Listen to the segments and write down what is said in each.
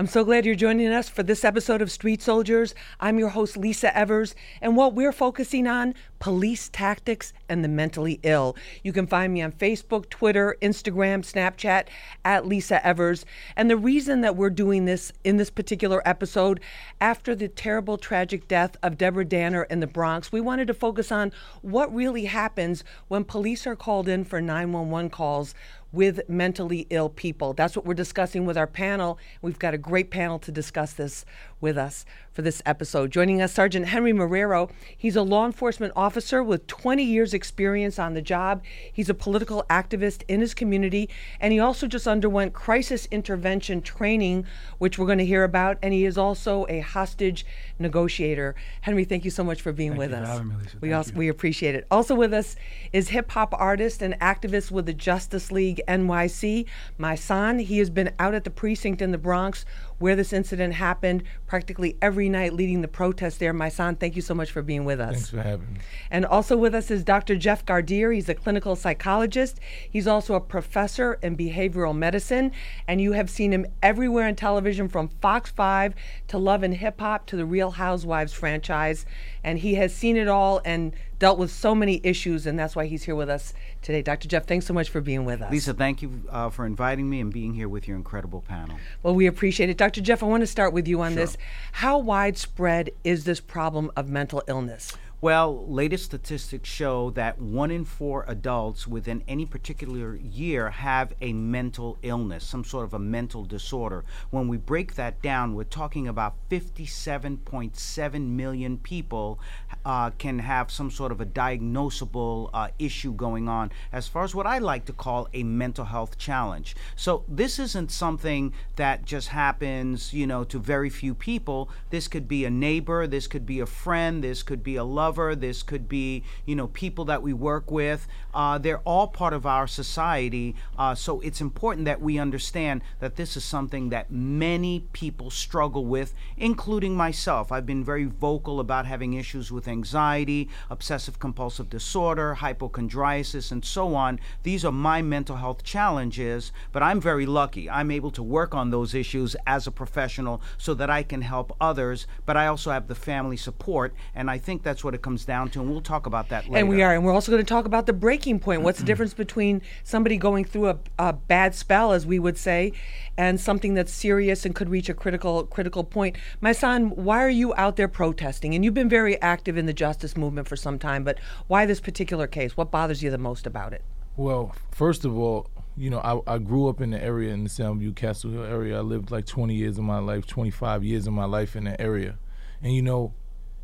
I'm so glad you're joining us for this episode of Street Soldiers. I'm your host, Lisa Evers, and what we're focusing on police tactics and the mentally ill. You can find me on Facebook, Twitter, Instagram, Snapchat at Lisa Evers. And the reason that we're doing this in this particular episode, after the terrible, tragic death of Deborah Danner in the Bronx, we wanted to focus on what really happens when police are called in for 911 calls with mentally ill people. That's what we're discussing with our panel. We've got a great panel to discuss this with us for this episode. Joining us, Sergeant Henry Marrero. He's a law enforcement officer with 20 years' experience on the job. He's a political activist in his community, and he also just underwent crisis intervention training, which we're going to hear about. And he is also a hostage negotiator. Henry, thank you so much for being thank with us. Me, we also you. we appreciate it. Also with us is hip hop artist and activist with the Justice League NYC, Mysonne. He has been out at the precinct in the Bronx where this incident happened practically every night leading the protest there. Mysonne, thank you so much for being with us. Thanks for having me. And also with us is Dr. Jeff Gardere. He's a clinical psychologist. He's also a professor in behavioral medicine, and you have seen him everywhere on television from Fox 5 to Love and Hip Hop to the Real Housewives franchise. And he has seen it all and dealt with so many issues, and that's why he's here with us today. Dr. Jeff, thanks so much for being with us. Lisa, thank you uh, for inviting me and being here with your incredible panel. Well, we appreciate it. Dr. Jeff, I want to start with you on sure. this. How widespread is this problem of mental illness? Well, latest statistics show that one in four adults within any particular year have a mental illness, some sort of a mental disorder. When we break that down, we're talking about 57.7 million people uh, can have some sort of a diagnosable uh, issue going on, as far as what I like to call a mental health challenge. So this isn't something that just happens, you know, to very few people. This could be a neighbor, this could be a friend, this could be a lover lover, this could be, you know, people that we work with. Uh, they're all part of our society. Uh, so it's important that we understand that this is something that many people struggle with, including myself. I've been very vocal about having issues with anxiety, obsessive compulsive disorder, hypochondriasis, and so on. These are my mental health challenges, but I'm very lucky. I'm able to work on those issues as a professional so that I can help others, but I also have the family support, and I think that's what it comes down to, and we'll talk about that later. And we are, and we're also going to talk about the breaking point. What's the mm-hmm. difference between somebody going through a, a bad spell, as we would say, and something that's serious and could reach a critical critical point? Mysonne, why are you out there protesting? And you've been very active in the justice movement for some time, but why this particular case? What bothers you the most about it? Well, first of all, you know, I, I grew up in the area in the Soundview Castle Hill area. I lived like 20 years of my life, 25 years of my life in the area. And you know,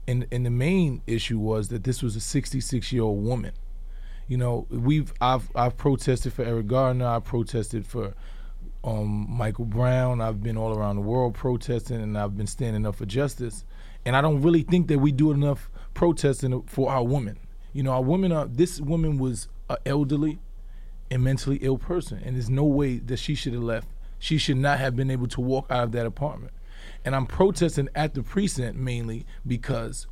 and and the main issue was that this was a 66 year old woman. You know, we've I've I've protested for Eric Garner. I protested for um, Michael Brown. I've been all around the world protesting, and I've been standing up for justice. And I don't really think that we do enough protesting for our women. You know, our women are. This woman was an elderly and mentally ill person, and there's no way that she should have left. She should not have been able to walk out of that apartment. And I'm protesting at the precinct mainly because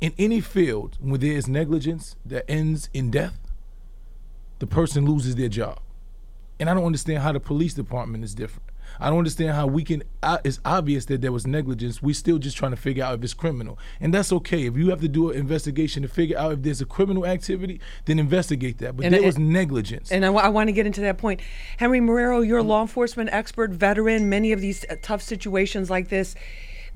in any field where there is negligence that ends in death, the person loses their job. And I don't understand how the police department is different. I don't understand how we can. Uh, it's obvious that there was negligence. We're still just trying to figure out if it's criminal, and that's okay. If you have to do an investigation to figure out if there's a criminal activity, then investigate that. But and there was negligence. And I, w- I want to get into that point. Henry Marrero, you're a law enforcement expert, veteran. Many of these uh, tough situations like this.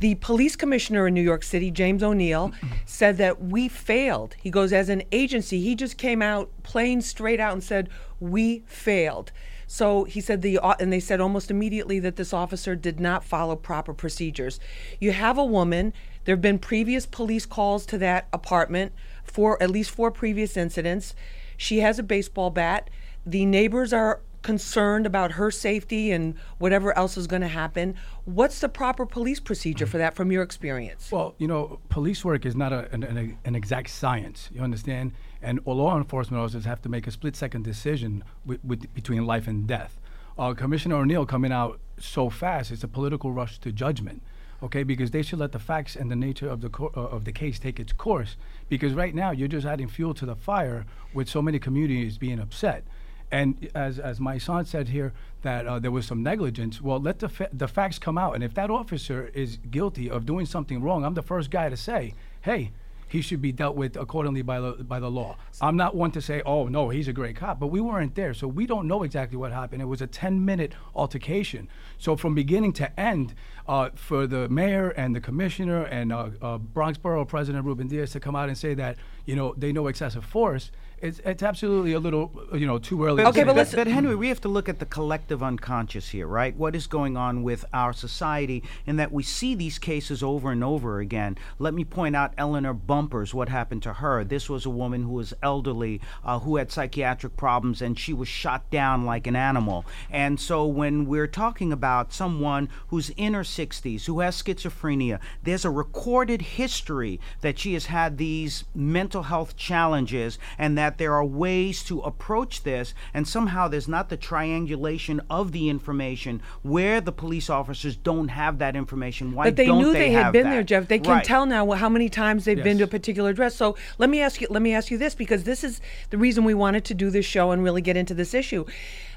The police commissioner in New York City, James O'Neill, said that we failed. He goes, as an agency, he just came out plain straight out and said, we failed. So he said the uh, and they said almost immediately that this officer did not follow proper procedures. You have a woman. There have been previous police calls to that apartment for at least four previous incidents. She has a baseball bat. The neighbors are concerned about her safety and whatever else is going to happen. What's the proper police procedure for that from your experience? Well, you know, police work is not a, an, an exact science. You understand? And law enforcement officers have to make a split second decision with, with, between life and death. Uh, Commissioner O'Neill coming out so fast, it's a political rush to judgment okay? Because they should let the facts and the nature of the uh, of the case take its course. Because right now you're just adding fuel to the fire with so many communities being upset. And as, as Mysonne said here, that uh, there was some negligence. Well, let the, fa- the facts come out. And if that officer is guilty of doing something wrong, I'm the first guy to say, hey, he should be dealt with accordingly by the by the law. I'm not one to say, oh no, he's a great cop, but we weren't there, so we don't know exactly what happened. It was a 10 minute altercation. So from beginning to end, uh, for the mayor and the commissioner and uh, uh, Bronx Borough President Ruben Diaz to come out and say that you know they know excessive force, it's, it's absolutely a little you know too early. Okay, say but that. let's- But Henry, we have to look at the collective unconscious here, right? What is going on with our society in that we see these cases over and over again. Let me point out Eleanor Bumpurs, what happened to her. This was a woman who was elderly, uh, who had psychiatric problems, and she was shot down like an animal. And so when we're talking about someone who's in her 60s, who has schizophrenia, there's a recorded history that she has had these mental health challenges and that there are ways to approach this and somehow there's not the triangulation of the information where the police officers don't have that information why But they don't knew they, knew they, had been that? there, Jeff. They can Right. tell now how many times they've been to a particular address. So let me ask you. Let me ask you this because this is the reason we wanted to do this show and really get into this issue.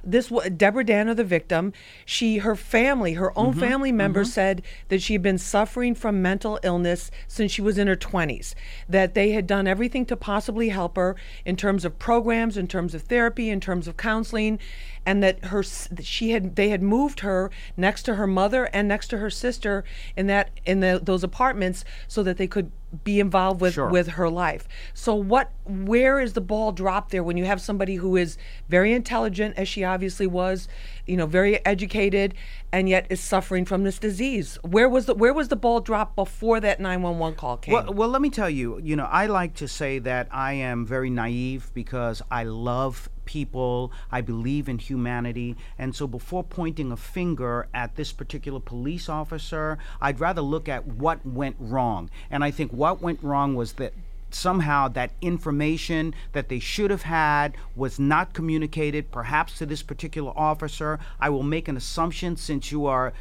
This wa- Deborah Danner, the victim, she, her family, her own Mm-hmm. family members said that she had been suffering from mental illness since she was in her twenties. That they had done everything to possibly help her in terms of programs, in terms of therapy, in terms of counseling, and that her she had they had moved her next to her mother and next to her sister in that in the, those apartments so that they could be involved with Sure. with her life. So what where is the ball dropped there when you have somebody who is very intelligent as she obviously was, you know, very educated and yet is suffering from this disease? Where was the where was the ball dropped before that 911 call came? Well, well, let me tell you, you know, I like to say that I am very naive because I love people, I believe in humanity, and so before pointing a finger at this particular police officer, I'd rather look at what went wrong. And I think what went wrong was that somehow that information that they should have had was not communicated perhaps to this particular officer. I will make an assumption since you are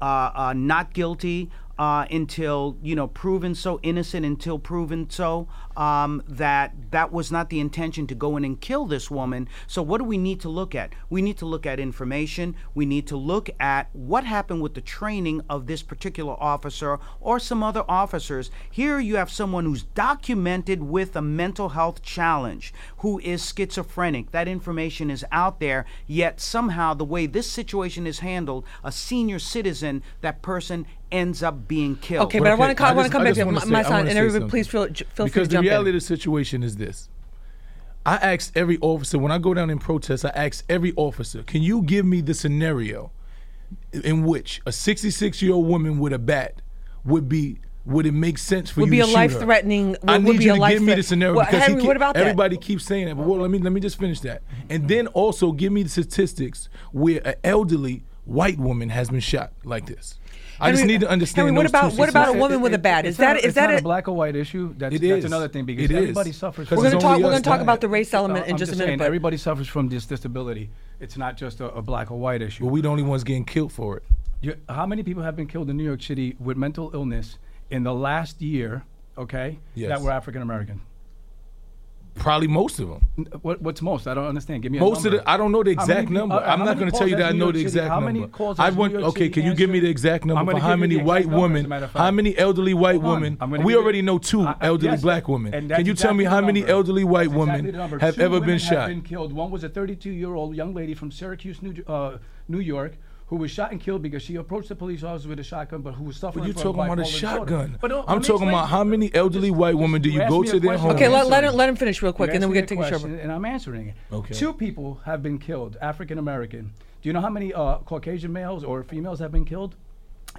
uh, uh, not guilty uh, until you know proven so innocent until proven so um, that that was not the intention to go in and kill this woman. So what do we need to look at? We need to look at information. We need to look at what happened with the training of this particular officer or some other officers. Here you have someone who's documented with a mental health challenge who is schizophrenic. That information is out there yet somehow the way this situation is handled a senior citizen that person ends up being killed. Okay, but I want to I want to come I back to wanna my, say- Mysonne and say everybody something. please feel feel free to the jump reality of the situation is this. I ask every officer when I go down in protest. I ask every officer, "Can you give me the scenario in which a 66 year old woman with a bat would be?" Would it make sense for Would you be to a her? life-threatening- I would need be you to give me the scenario Well, because Henry, keep- everybody keeps saying that. But well, let me let me just finish that, and then also give me the statistics where an elderly white woman has been shot like this. I just need to understand. Henry, what those about- two what about a statistics. woman with a bat? Is that not, is that not a, a black or white issue? That's, It that's another thing because It is. everybody suffers. we're going to talk we're going to talk about the race element in just a minute. saying, everybody suffers from this disability. It's not just a, a black or white issue. But we the only ones getting killed for it. You, how many people have been killed in New York City with mental illness in the last year? Okay, Yes. that were African American. Probably most of them. What, what's most? I don't understand. Give me a Most of the, I don't know the How many exact number. uh, I'm not going to tell you that I know York the City- exact how number. many calls I want. Okay, City can you give me the exact number for how many white exact numbers, women, as a matter of how many elderly white women? We already know two I- elderly yes, black women. and Can you tell me how many elderly white exactly women number. have Two ever women been have shot? been killed. One was a 32-year-old young lady from Syracuse, New, uh, New York, who was shot and killed because she approached the police officer with a shotgun, but who was suffering But you from talking about a shotgun. But, I'm talking about how many elderly Just- white women do you you go to their question, home? Okay, let, let him let him finish real quick, and then we asked get me to a take question, Sherber. And I'm answering it. Okay. Two people have been killed, African American. Do you know how many uh, Caucasian males or females have been killed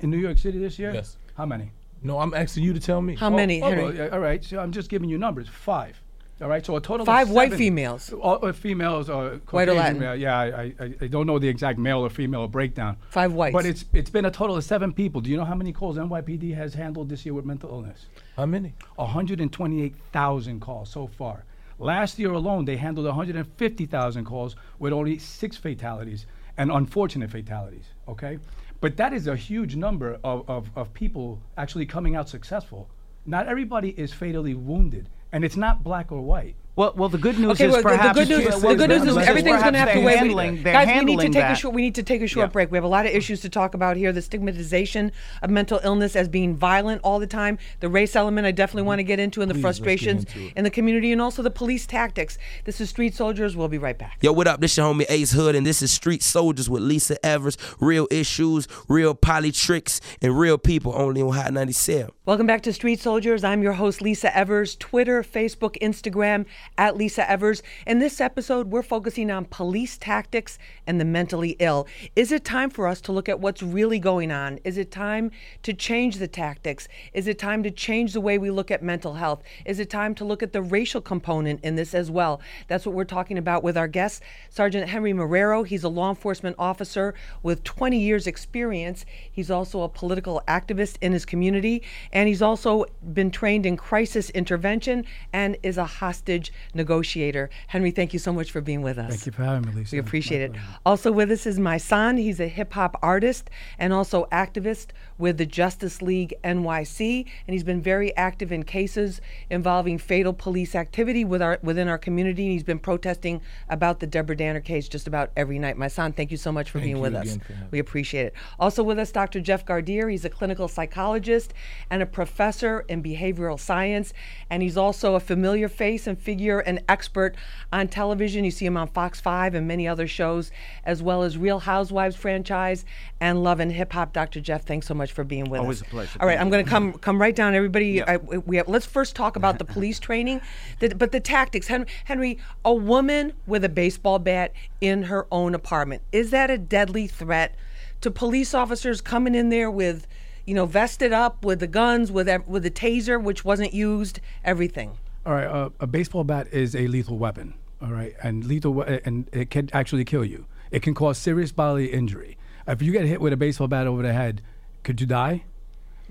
in New York City this year? Yes. How many? No, I'm asking you to tell me. How Oh, many, oh, Henry? well, all right, so I'm just giving you numbers. Five. All right, so a total Five of white females. All, uh, females, uh, White or Latin? male. Yeah, I, I, I don't know the exact male or female breakdown. Five whites. But it's it's been a total of seven people. Do you know how many calls NYPD has handled this year with mental illness? How many? 128,000 calls so far. Last year alone, they handled 150,000 calls with only six fatalities and unfortunate fatalities. Okay, but that is a huge number of, of, of people actually coming out successful. Not everybody is fatally wounded, and it's not black or white. Well, well, the good news Okay, is well, the- perhaps the good news, the good news is everything's going to have to wait. they're We- handling- they're Guys, we need to handling take a short. We need to take a short Yeah. break. We have a lot of issues to talk about here. The stigmatization of mental illness as being violent all the time. The race element, I definitely want to get into, and the Please, frustrations in the community, and also the police tactics. This is Street Soldiers. We'll be right back. Yo, what up? This your homie Ace Hood, and this is Street Soldiers with Lisa Evers. Real issues, real politics, and real people only on Hot 97. Welcome back to Street Soldiers. I'm your host, Lisa Evers. Twitter, Facebook, Instagram, at Lisa Evers. In this episode, we're focusing on police tactics and the mentally ill. Is it time for us to look at what's really going on? Is it time to change the tactics? Is it time to change the way we look at mental health? Is it time to look at the racial component in this as well? That's what we're talking about with our guest, Sergeant Henry Marrero. He's a law enforcement officer with 20 years' experience. He's also a political activist in his community, and he's also been trained in crisis intervention and is a hostage negotiator. Henry, thank you so much for being with us. Thank you for having me, Lisa. We appreciate it. Also with us is Mysonne. He's a hip hop artist and also activist with the Justice League NYC, and he's been very active in cases involving fatal police activity with our within our community. And he's been protesting about the Deborah Danner case just about every night. Mysonne, thank you so much for Thank being with us. We appreciate it. Also with us, Dr. Jeff Gardere. He's a clinical psychologist and a professor in behavioral science, and he's also a familiar face and figure and expert on television. You see him on Fox 5 and many other shows, as well as Real Housewives franchise and Love and Hip Hop. Dr. Jeff, thanks so much for being with Always us. Always a pleasure. All right, I'm going to come come right down. Everybody, Yep. I, we have, let's first talk about the police training, the, but the tactics. Hen- Henry, a woman with a baseball bat in her own apartment is that a deadly threat to police officers coming in there with, you know, vested up with the guns, with with the taser, which wasn't used, everything. All right, uh, a baseball bat is a lethal weapon. All right, and lethal, we- and it can actually kill you. It can cause serious bodily injury. If you get hit with a baseball bat over the head, could you die?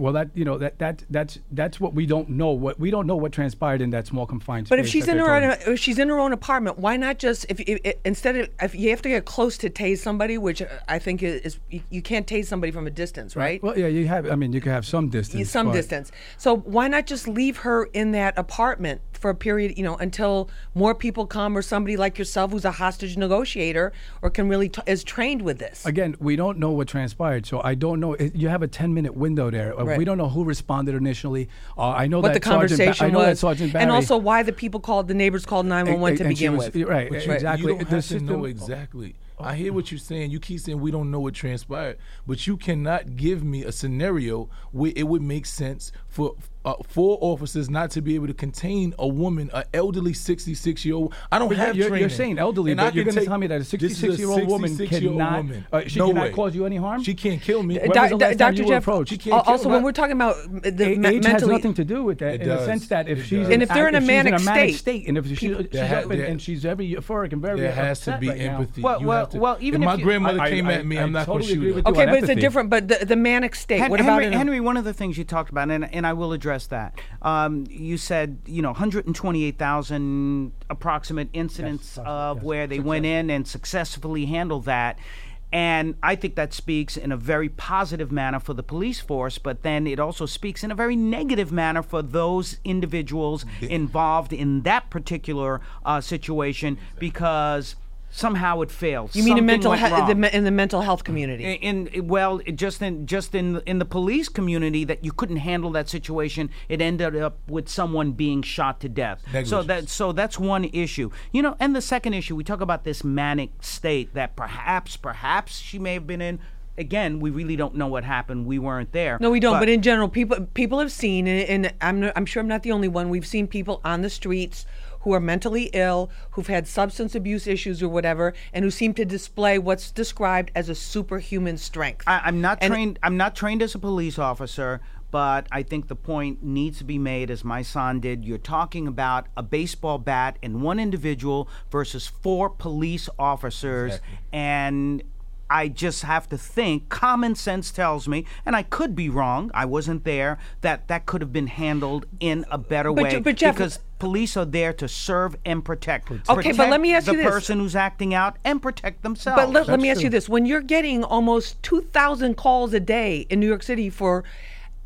Well, that you know that that that's that's what we don't know. What we don't know what transpired in that small confined But if she's in her own, if she's in her own apartment, why not just if, if, if instead of if you have to get close to tase somebody, which I think is, you, you can't tase somebody from a distance, right? Well, yeah, you have. I mean, you can have some distance. some distance. So why not just leave her in that apartment for a period, you know, until more people come or somebody like yourself who's a hostage negotiator or can really t- is trained with this. Again, we don't know what transpired, so I don't know. You have a ten-minute window there. Uh, Right. We don't know who responded initially. Uh, I know what that the Sergeant Ba- conversation I know was, that Sergeant Barry, and also why the people called the neighbors called nine one one to begin was- with. Right, But you- exactly. You don't The have to know exactly. I hear what you're saying. You keep saying we don't know what transpired, but you cannot give me a scenario where it would make sense for uh, four officers not to be able to contain a woman, an elderly 66 year old. I don't But have you're, training. you're saying elderly, And I you're going to tell me that a 66 year old woman 66-year-old cannot, woman. uh, she No cannot way. cause you any harm? She can't kill me. D- When was Doc- the last time Dr. Jeff? She can't also when we're talking about the A- me- age has nothing to do with that It in the sense that if It she's does. And if they're in a manic in a manic state, state and if she's, she's ha- up and, she's very euphoric and very There has to be empathy. Well, well, well, even if my grandmother came at me, I'm not going to shoot agree her. with you okay, but it's a different. But the, the manic state. What about Henry, in a- Henry? One of the things you talked about, and I will address that. Um, you said you know 128,000 approximate incidents Yes, of yes, where they went in and successfully handled that. And I think that speaks in a very positive manner for the police force, but then it also speaks in a very negative manner for those individuals involved in that particular uh, situation because somehow it failed. you mean in mental he- the, in the mental health community? in, in well it just in just in in the police community that you couldn't handle that situation it ended up with someone being shot to death so that so that's one issue you know and the second issue we talk about this manic state that perhaps perhaps she may have been in again we really don't know what happened we weren't there No, we don't. But, in general, people people have seen, and, and I'm I'm sure I'm not the only one. We've seen people on the streets who are mentally ill, who've had substance abuse issues or whatever, and who seem to display what's described as a superhuman strength. I, I'm not And- trained. I'm not trained as a police officer, but I think the point needs to be made, as Mysonne did. You're talking about a baseball bat and one individual versus four police officers, Exactly. and I just have to think. Common sense tells me, and I could be wrong. I wasn't there. That that could have been handled in a better But way but Jeff- because police are there to serve and protect. Okay, but let me ask you this. the person who's acting out and protect themselves. But let, let me That's ask you this: When you're getting almost two thousand calls a day in New York City for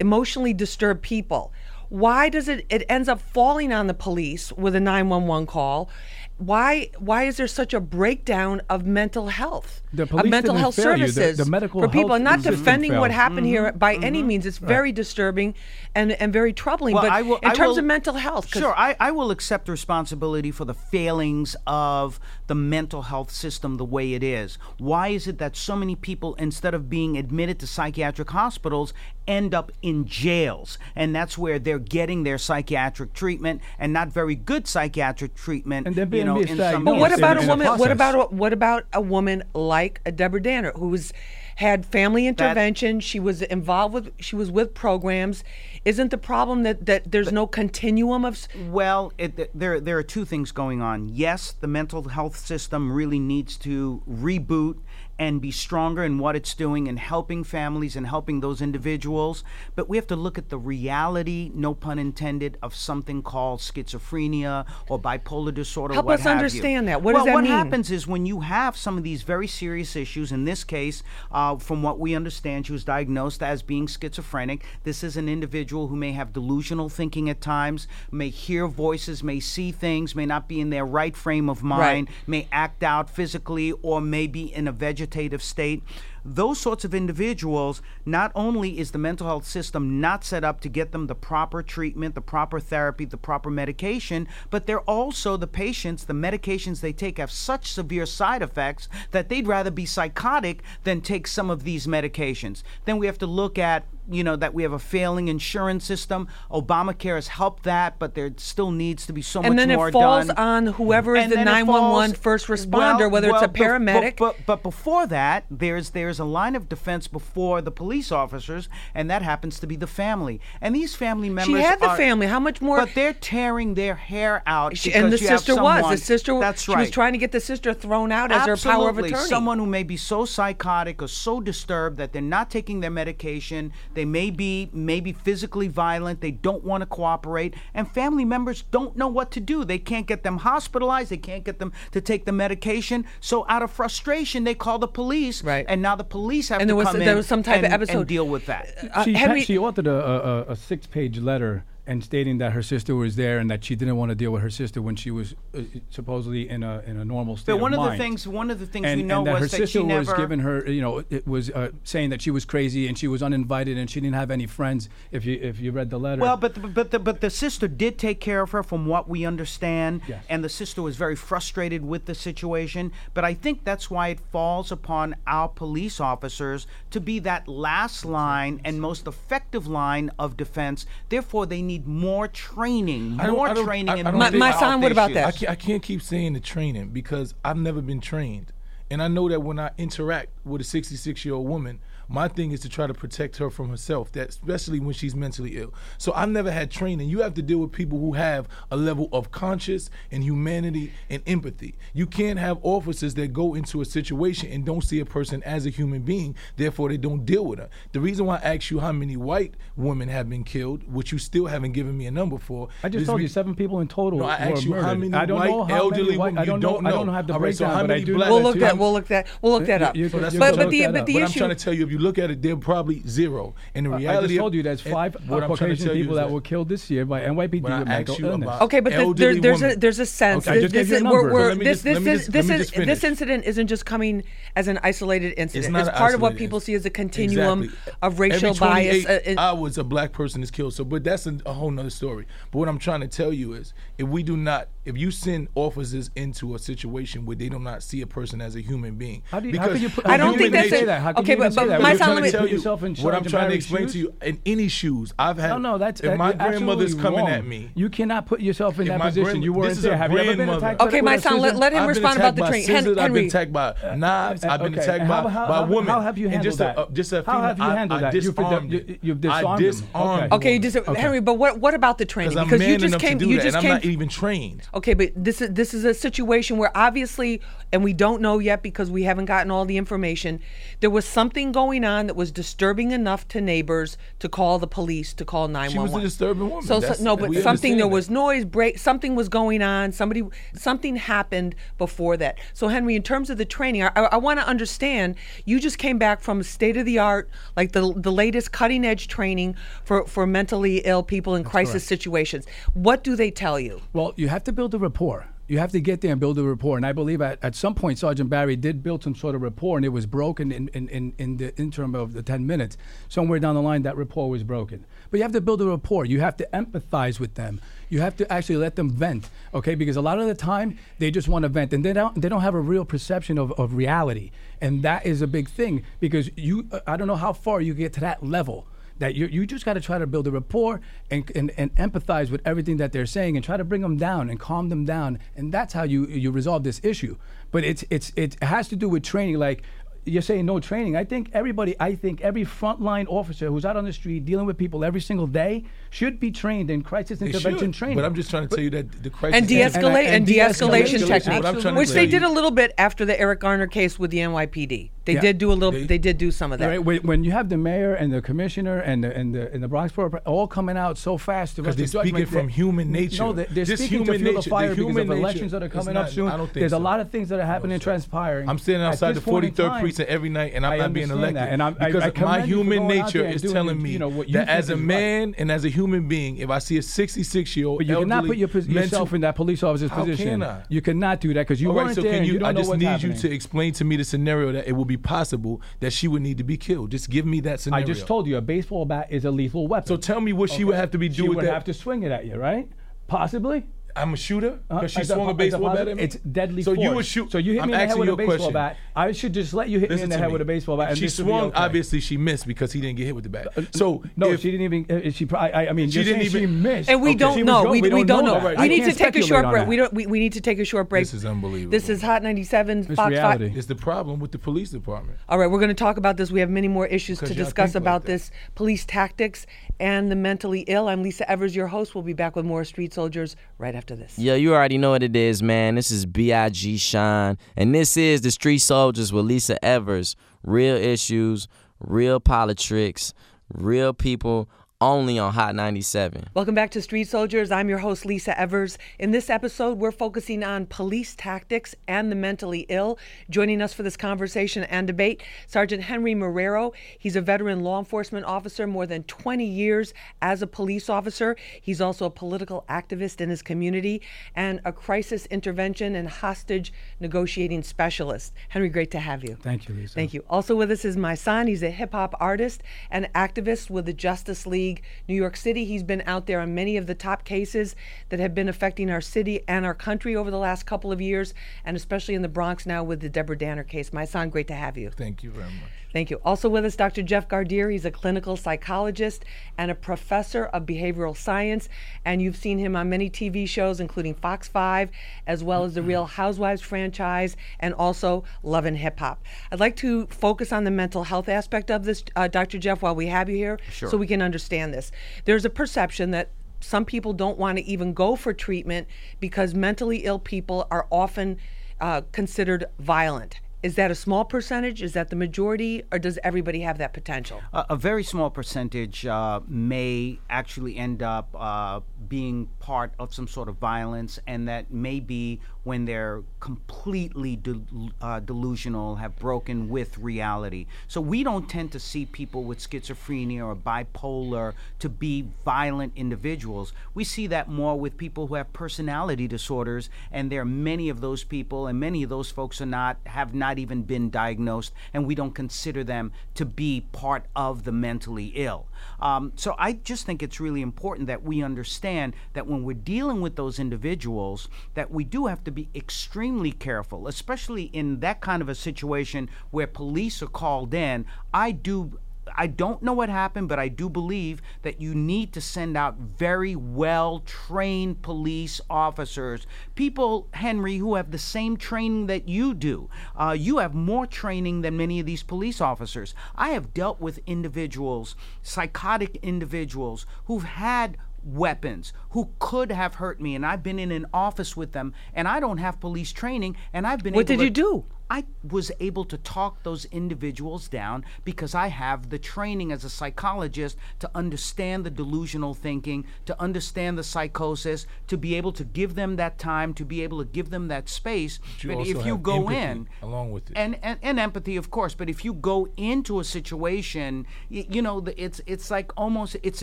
emotionally disturbed people, why does it it ends up falling on the police with a 911 call? Why why is there such a breakdown of mental health? The of mental health fail you. The- services the medical for people. health Not defending what failed. happened here mm-hmm. by any mm-hmm. means. It's very disturbing and, and very troubling. Well, but I will- in I terms will- of mental health Sure, I, I will accept responsibility for the failings of the mental health system the way it is. Why is it that so many people, instead of being admitted to psychiatric hospitals, end up in jails? And that's where they're getting their psychiatric treatment and not very good psychiatric treatment. And they're you being know, in some. But what about a woman? What about a, what about a woman like a Deborah Danner who was had family intervention? she was involved with she was with programs. Isn't the problem that that there's no continuum of? s- Well, it, there there are two things going on. Yes, the mental health system really needs to reboot and be stronger in what it's doing and helping families and helping those individuals. But we have to look at the reality, no pun intended, of something called schizophrenia or bipolar disorder. Help what us have you. understand that. What well, does that what mean? happens is when you have some of these very serious issues. In this case, uh, from what we understand, she was diagnosed as being schizophrenic. This is an individual who may have delusional thinking at times, may hear voices, may see things, may not be in their right frame of mind, may act out physically, or may be in a vegetative state. Those sorts of individuals, not only is the mental health system not set up to get them the proper treatment, the proper therapy, the proper medication, but they're also the patients, the medications they take have such severe side effects that they'd rather be psychotic than take some of these medications. Then we have to look at you know that we have a failing insurance system. Obamacare has helped that, but there still needs to be so And much then more it falls done. on whoever is And the 911 first responder, well- whether it's a paramedic. But, but before that, there's there's a line of defense before the police officers, and that happens to be the family. And these family members she had the are- family. How much more? But they're tearing their hair out. She- because and the sister was. someone- The sister. That's She was trying to get the sister thrown out as her power of Absolutely. attorney. Someone who may be so psychotic or so disturbed that they're not taking their medication. They may be maybe physically violent. They don't want to cooperate, and family members don't know what to do. They can't get them hospitalized. They can't get them to take the medication. So out of frustration, they call the police. Right. And now the police have And to there was- come there in was some type of and- episode- and deal with that. Uh, she, had- Henry- she authored a, a, a six-page letter and stating that her sister was there and that she didn't want to deal with her sister when she was uh, supposedly in a in a normal state But one of of the things, one of the things and, we know and that was her that sister was giving her, you know, it was uh, saying that she was crazy and she was uninvited and she didn't have any friends. If you if you read the letter, Well, but the, but the, but the sister did take care of her, from what we understand, Yes. and the sister was very frustrated with the situation. But I think that's why it falls upon our police officers to be that last line and most effective line of defense. Therefore, they need more training, I don't- more I don't- training, I- I and don't more My- Mysonne, what about that? I can't, I can't keep saying the training because I've never been trained. And I know that when I interact with a 66 year old woman, my thing is to try to protect her from herself, that especially when she's mentally ill. So I've never had training. You have to deal with people who have a level of conscience and humanity and empathy. You can't have officers that go into a situation and don't see a person as a human being, therefore they don't deal with her. The reason why I asked you how many white women have been killed, which you still haven't given me a number for. I just told re- you seven people in total. no, I were asked you how murdered. many I don't white know how elderly many white, women. I don't you know. don't I don't have the All right, so breakdown, how but I many do. black- we'll look that that. We'll look that. We'll look that You- up. you- So that's you but but I'm- the look but that the what I'm trying to tell you, if you look at it, they're probably zero. And the I reality, just told you there's and five what I'm trying to Caucasian people is that were killed this year by NYPD When I with mental you illness. about- Okay, but the, there, elderly there's a there's a sense. Okay, I this, just gave this you is- we're, we're, this just- this is just- this is this incident isn't just coming as an isolated incident. not It's, an part of what people see as a continuum Exactly. of racial Every bias. 28 uh, hours, a black person is killed. So, but that's a, a whole nother story. But what I'm trying to tell you is, if we do not, if you send officers into a situation where they do not see a person as a human being, How do you, how because you put, I don't think can that's say a- that? How can okay, you even but- say but that? My You're son, let me- tell you yourself in what I'm trying to Barry's explain to you. In any shoes, I've had. No, no, that's if uh, my you're grandmother's coming wrong. at me. You cannot put yourself in If that my position. grandma- you weren't this is there. a Have you ever been grandmother. attacked? Okay, with Mysonne, let- let him respond about the by train. Hen- scissors, I've Henry. been attacked by knives. Uh, I've been okay, attacked by, how- how- by how- women. how have you handled that? just a How have you handled that? You've- disarmed you- it. you've disarmed Okay. it. Okay, just, Henry, but what what about the training? Because I'm Because man you just came. you just and I'm came. not even trained. Okay, but this is this is a situation where obviously, and we don't know yet because we haven't gotten all the information. There was something going going on that was disturbing enough to neighbors to call the police to call 911? She was a disturbing woman. So, so no, but something there was noise break. Something was going on. Somebody, something happened before that. So Henry, in terms of the training, I, I, want to understand. You just came back from state of the art, like the the latest cutting edge training for for mentally ill people in crisis situations. What do they tell you? Well, you have to build a rapport. You have to get there and build a rapport. And I believe at, at some point, Sergeant Barry did build some sort of rapport, and it was broken in, in, in, in the interim of the 10 minutes. Somewhere down the line, that rapport was broken. But you have to build a rapport. You have to empathize with them. You have to actually let them vent, okay? Because a lot of the time, they just want to vent, and they don't, they don't have a real perception of, of reality. And that is a big thing because you, uh, I don't know how far you get to that level that you, you just got to try to build a rapport and, and, and empathize with everything that they're saying and try to bring them down and calm them down. And that's how you you resolve this issue. But it's it's it has to do with training. Like you're saying no training. I think everybody, I think every frontline officer who's out on the street dealing with people every single day should be trained in crisis They intervention should, training. But I'm just trying to tell you that the crisis and de-escalate and, and de-escalation de-escalation, techniques, what I'm trying to which they did a little bit after the Eric Garner case with the NYPD. They Yeah. did do a little. They- They, did do some of that. Right, when, when you have the mayor and the commissioner and the and the, and the Bronx Borough all coming out so fast to Because they're to judgment, speaking from they- human nature. No, they- they're Just speaking human to fuel nature. the fire The because human of nature elections that are coming not- up soon. I don't think There's a lot of things that are happening and transpiring. I'm standing outside the this point in 43rd time, precinct every night, and I'm I not being elected. that, and I'm- because I my you for human nature is telling me you know, what you that as a is right. man and as a human being, if I see a 66 year old, But you cannot put your, pos- mental, yourself in that police officer's How position. can I? You cannot do that because you All weren't right, so there can you? you I just need happening. you to explain to me the scenario that it will be possible that she would need to be killed. Just give me that scenario. I just told you a baseball bat is a lethal weapon. So tell me what she would have to be doing with would that. have to swing it at you, right? Possibly. I'm a shooter Uh, because she as a swung po- a as baseball bat at me. It's deadly So force. you would shoot. So you hit I'm me in the head with a baseball question. bat. I should just let you hit me in the head me. with a baseball bat. And she this would be swung. okay. Uh, Obviously, she missed because he didn't get hit with the bat. So No, if- she didn't even. Uh, she probably. I, I mean, She didn't saying she even- missed. And we Okay. don't know. We, we, don't know. that. Right. We I need to take a short break. We don't. We, we need to take a short break. This is unbelievable. This is Hot 97 It's Fox reality. Five. It's the problem with the police department. All right, we're going to talk about this. We have many more issues to discuss about this police tactics and the mentally ill. I'm Lisa Evers, your host. We'll be back with more Street Soldiers right after this. Yeah, you already know what it is, man. This is B.I.G. Shine. And this is the Street Soldiers with Lisa Evers. Real issues, real politics, real people, only on Hot 97. Welcome back to Street Soldiers. I'm your host, Lisa Evers. In this episode, we're focusing on police tactics and the mentally ill. Joining us for this conversation and debate, Sergeant Henry Marrero. He's a veteran law enforcement officer, more than 20 years as a police officer. He's also a political activist in his community and a crisis intervention and hostage negotiating specialist. Henry, great to have you. Thank you, Lisa. Thank you. Also with us is Mysonne. He's a hip hop artist and activist with the Justice League New York City. He's been out there on many of the top cases that have been affecting our city and our country over the last couple of years, and especially in the Bronx now with the Deborah Danner case. Mysonne, great to have you. Thank you very much. Thank you. Also with us, Dr. Jeff Gardere. He's a clinical psychologist and a professor of behavioral science. And you've seen him on many TV shows, including Fox 5, as well as the Real Housewives franchise, and also Love and Hip Hop. I'd like to focus on the mental health aspect of this, uh, Dr. Jeff, while we have you here, so we can understand this. There's a perception that some people don't want to even go for treatment because mentally ill people are often uh, considered violent. Is that a small percentage? Is that the majority? Or does everybody have that potential? A, a very small percentage uh, may actually end up uh, being part of some sort of violence, and that may be when they're completely del- uh, delusional, have broken with reality. So we don't tend to see people with schizophrenia or bipolar to be violent individuals. We see that more with people who have personality disorders, and there are many of those people, and many of those folks are not have not even been diagnosed, and we don't consider them to be part of the mentally ill. Um, so I just think it's really important that we understand that when we're dealing with those individuals, that we do have to be extremely careful, especially in that kind of a situation where police are called in. I do I don't know what happened, but I do believe that you need to send out very well trained police officers, people, Henry, who have the same training that you do. Uh, you have more training than many of these police officers. I have dealt with individuals, psychotic individuals, who've had weapons who could have hurt me and I've been in an office with them and I don't have police training and I've been What did you do? I was able to talk those individuals down because I have the training as a psychologist to understand the delusional thinking, to understand the psychosis, to be able to give them that time, to be able to give them that space. you but also if you go in along with it. and, and and empathy, of course, but if you go into a situation, y- you know, it's it's like almost it's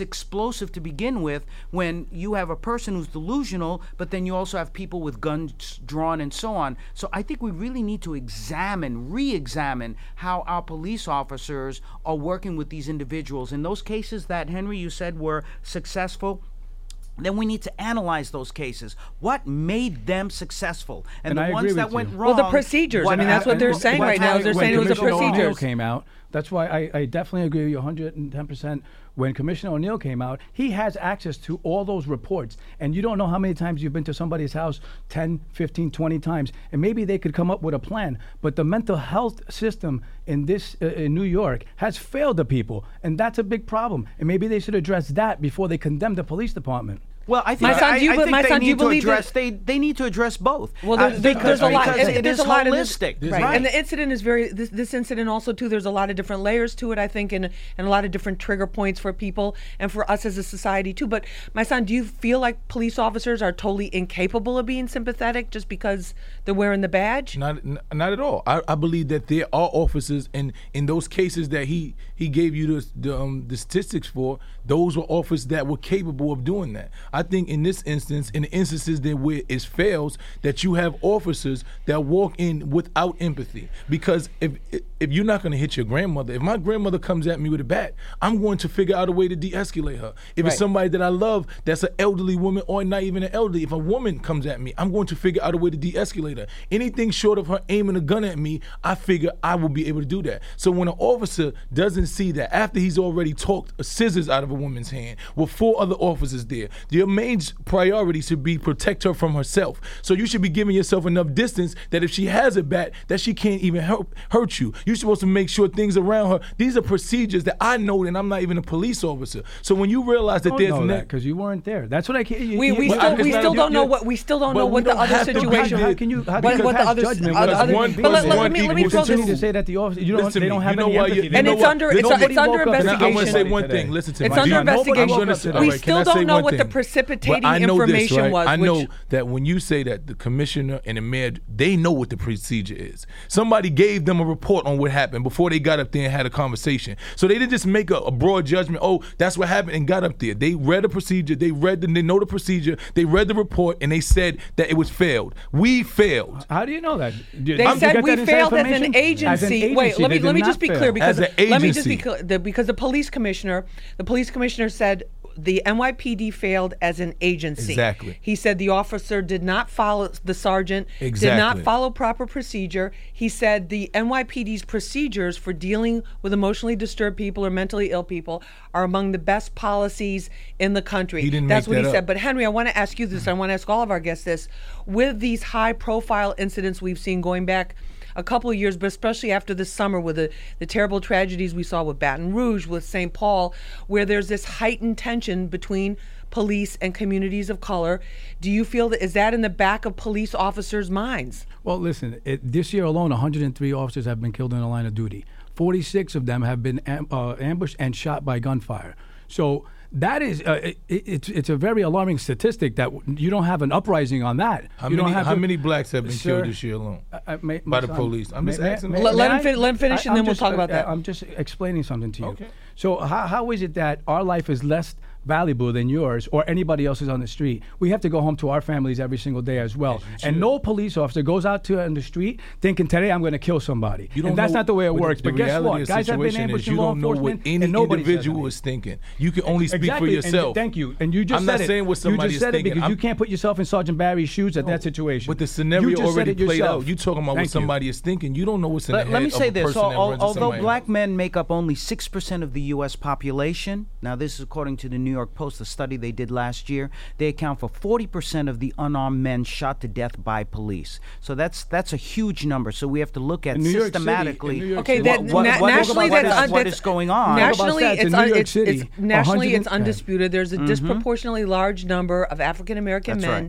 explosive to begin with when you have a person who's delusional, but then you also have people with guns drawn and so on. So I think we really need to examine, re-examine how our police officers are working with these individuals. In those cases that Henry you said were successful, then we need to analyze those cases. What made them successful, and, And the I ones that went you. wrong? Well, the procedures. I mean, that's what they're saying right now is they're saying it was a Commissioner O'Neill procedures. came out. That's why I, I definitely agree with you 110%. When Commissioner O'Neill came out, he has access to all those reports. And you don't know how many times you've been to somebody's house 10, 15, 20 times. And maybe they could come up with a plan. But the mental health system in this uh, in New York has failed the people. And that's a big problem. And maybe they should address that before they condemn the police department. Well, I think, Mysonne, I, do you I be- think my they son, do you need to believe that- address they they need to address both. Well, Uh, there's, there- because, there's a lot. because it there's is a lot holistic, In this, right. And the incident is very. This, this incident also too. There's a lot of different layers to it. I think, and and a lot of different trigger points for people and for us as a society too. But Mysonne, do you feel like police officers are totally incapable of being sympathetic just because they're wearing the badge? Not, n- not at all. I, I believe that there are officers, and in those cases that he he gave you the the, um, the statistics for, those were officers that were capable of doing that. I think in this instance, in the instances that where it fails, that you have officers that walk in without empathy. Because if if you're not going to hit your grandmother, if my grandmother comes at me with a bat, I'm going to figure out a way to de-escalate her. If Right. it's somebody that I love, that's an elderly woman or not even an elderly, if a woman comes at me, I'm going to figure out a way to de-escalate her. Anything short of her aiming a gun at me, I figure I will be able to do that. So when an officer doesn't see that after he's already talked scissors out of a woman's hand with four other officers there, your main priority should be protect her from herself. So you should be giving yourself enough distance that if she has a bat, that she can't even help, hurt you. You're supposed to make sure things around her. These are procedures that I know, and I'm not even a police officer. So when you realize that don't there's know ne- that because you weren't there. That's what I can't. You, We, we you- still we still don't know what we still don't know what the don't other have to be situation. there. How can you? How what, can you what the other judgment other, when other, one but let, person, let me let me equals throw two. continue to say that the officer, you don't, Listen they don't have You know any empathy. you- They you And it's under Then it's, nobody it's under woke up today. And I, I want to say investigation. one today. thing. Listen to It's me. under investigation. wanna We all right, can still don't know one what the precipitating Well, information this, right? was, I know which- that when you say that the commissioner and the mayor, they know what the procedure is. Somebody gave them a report on what happened before they got up there and had a conversation. So they didn't just make a, a broad judgment. Oh, that's what happened, and got up there. They read the procedure. They read the. They know the procedure. They read the report, and they said that it was failed. We failed. How do you know that? Did- They did you said we failed as an, agency. As an Wait, let me let me just be fail. clear because As an let me just be agency. clear the, because the police commissioner, the police commissioner said the NYPD failed as an agency. Exactly. He said the officer did not follow the sergeant exactly. did not follow proper procedure. He said the NYPD's procedures for dealing with emotionally disturbed people or mentally ill people are among the best policies in the country. He didn't That's make what he that said. But Henry, I want to ask you this. I want to ask all of our guests this. With these high profile incidents we've seen going back a couple of years, but especially after this summer with the, the terrible tragedies we saw with Baton Rouge, with St. Paul, where there's this heightened tension between police and communities of color. Do you feel that is that in the back of police officers' minds? Well, listen, it, this year alone, 103 officers have been killed in the line of duty. 46 of them have been am, uh, ambushed and shot by gunfire. So that is, uh, it, it, it's, it's a very alarming statistic that you don't have an uprising on that. How you many? don't have how to- many blacks have been Sir, killed this year alone? I- I- may- By the son, police. I'm just asking. may- Let- let him I- fin- let him finish I- and then I'm we'll just, talk uh, about that. I'm just explaining something to you. Okay. So how, how is it that our life is less valuable than yours or anybody else's on the street? We have to go home to our families every single day as well. and no police officer goes out to on the street thinking today I'm going to kill somebody. You don't and that's know not the way it what works. The, but guess what? Guys have been situation ambushed is in you law don't know what enforcement any and nobody individual anything. is thinking. You can only speak exactly. for and yourself. thank you. And you just I'm said not it. saying what somebody you is just said it thinking. because I'm- you can't put yourself in Sergeant Barry's shoes at that situation. But the You scenario just said already it played yourself. out. You talking about Thank what you. somebody is thinking. You don't know what's in Let, the let head me say of a this: person al- that al- runs in although black men make up only six percent of the U.S. population, now this is according to the New York Post, a study they did last year. They account for forty percent of the unarmed men shot to death by police. So that's that's a huge number. So we have to look at In City- systematically. New Okay, City- that, what- what- na- what is- nationally what that's is- un- what that's- is going on? Nationally, Talk it's, un- New York it's, City, it's nationally it's undisputed. There's a mm-hmm. disproportionately large number of African American men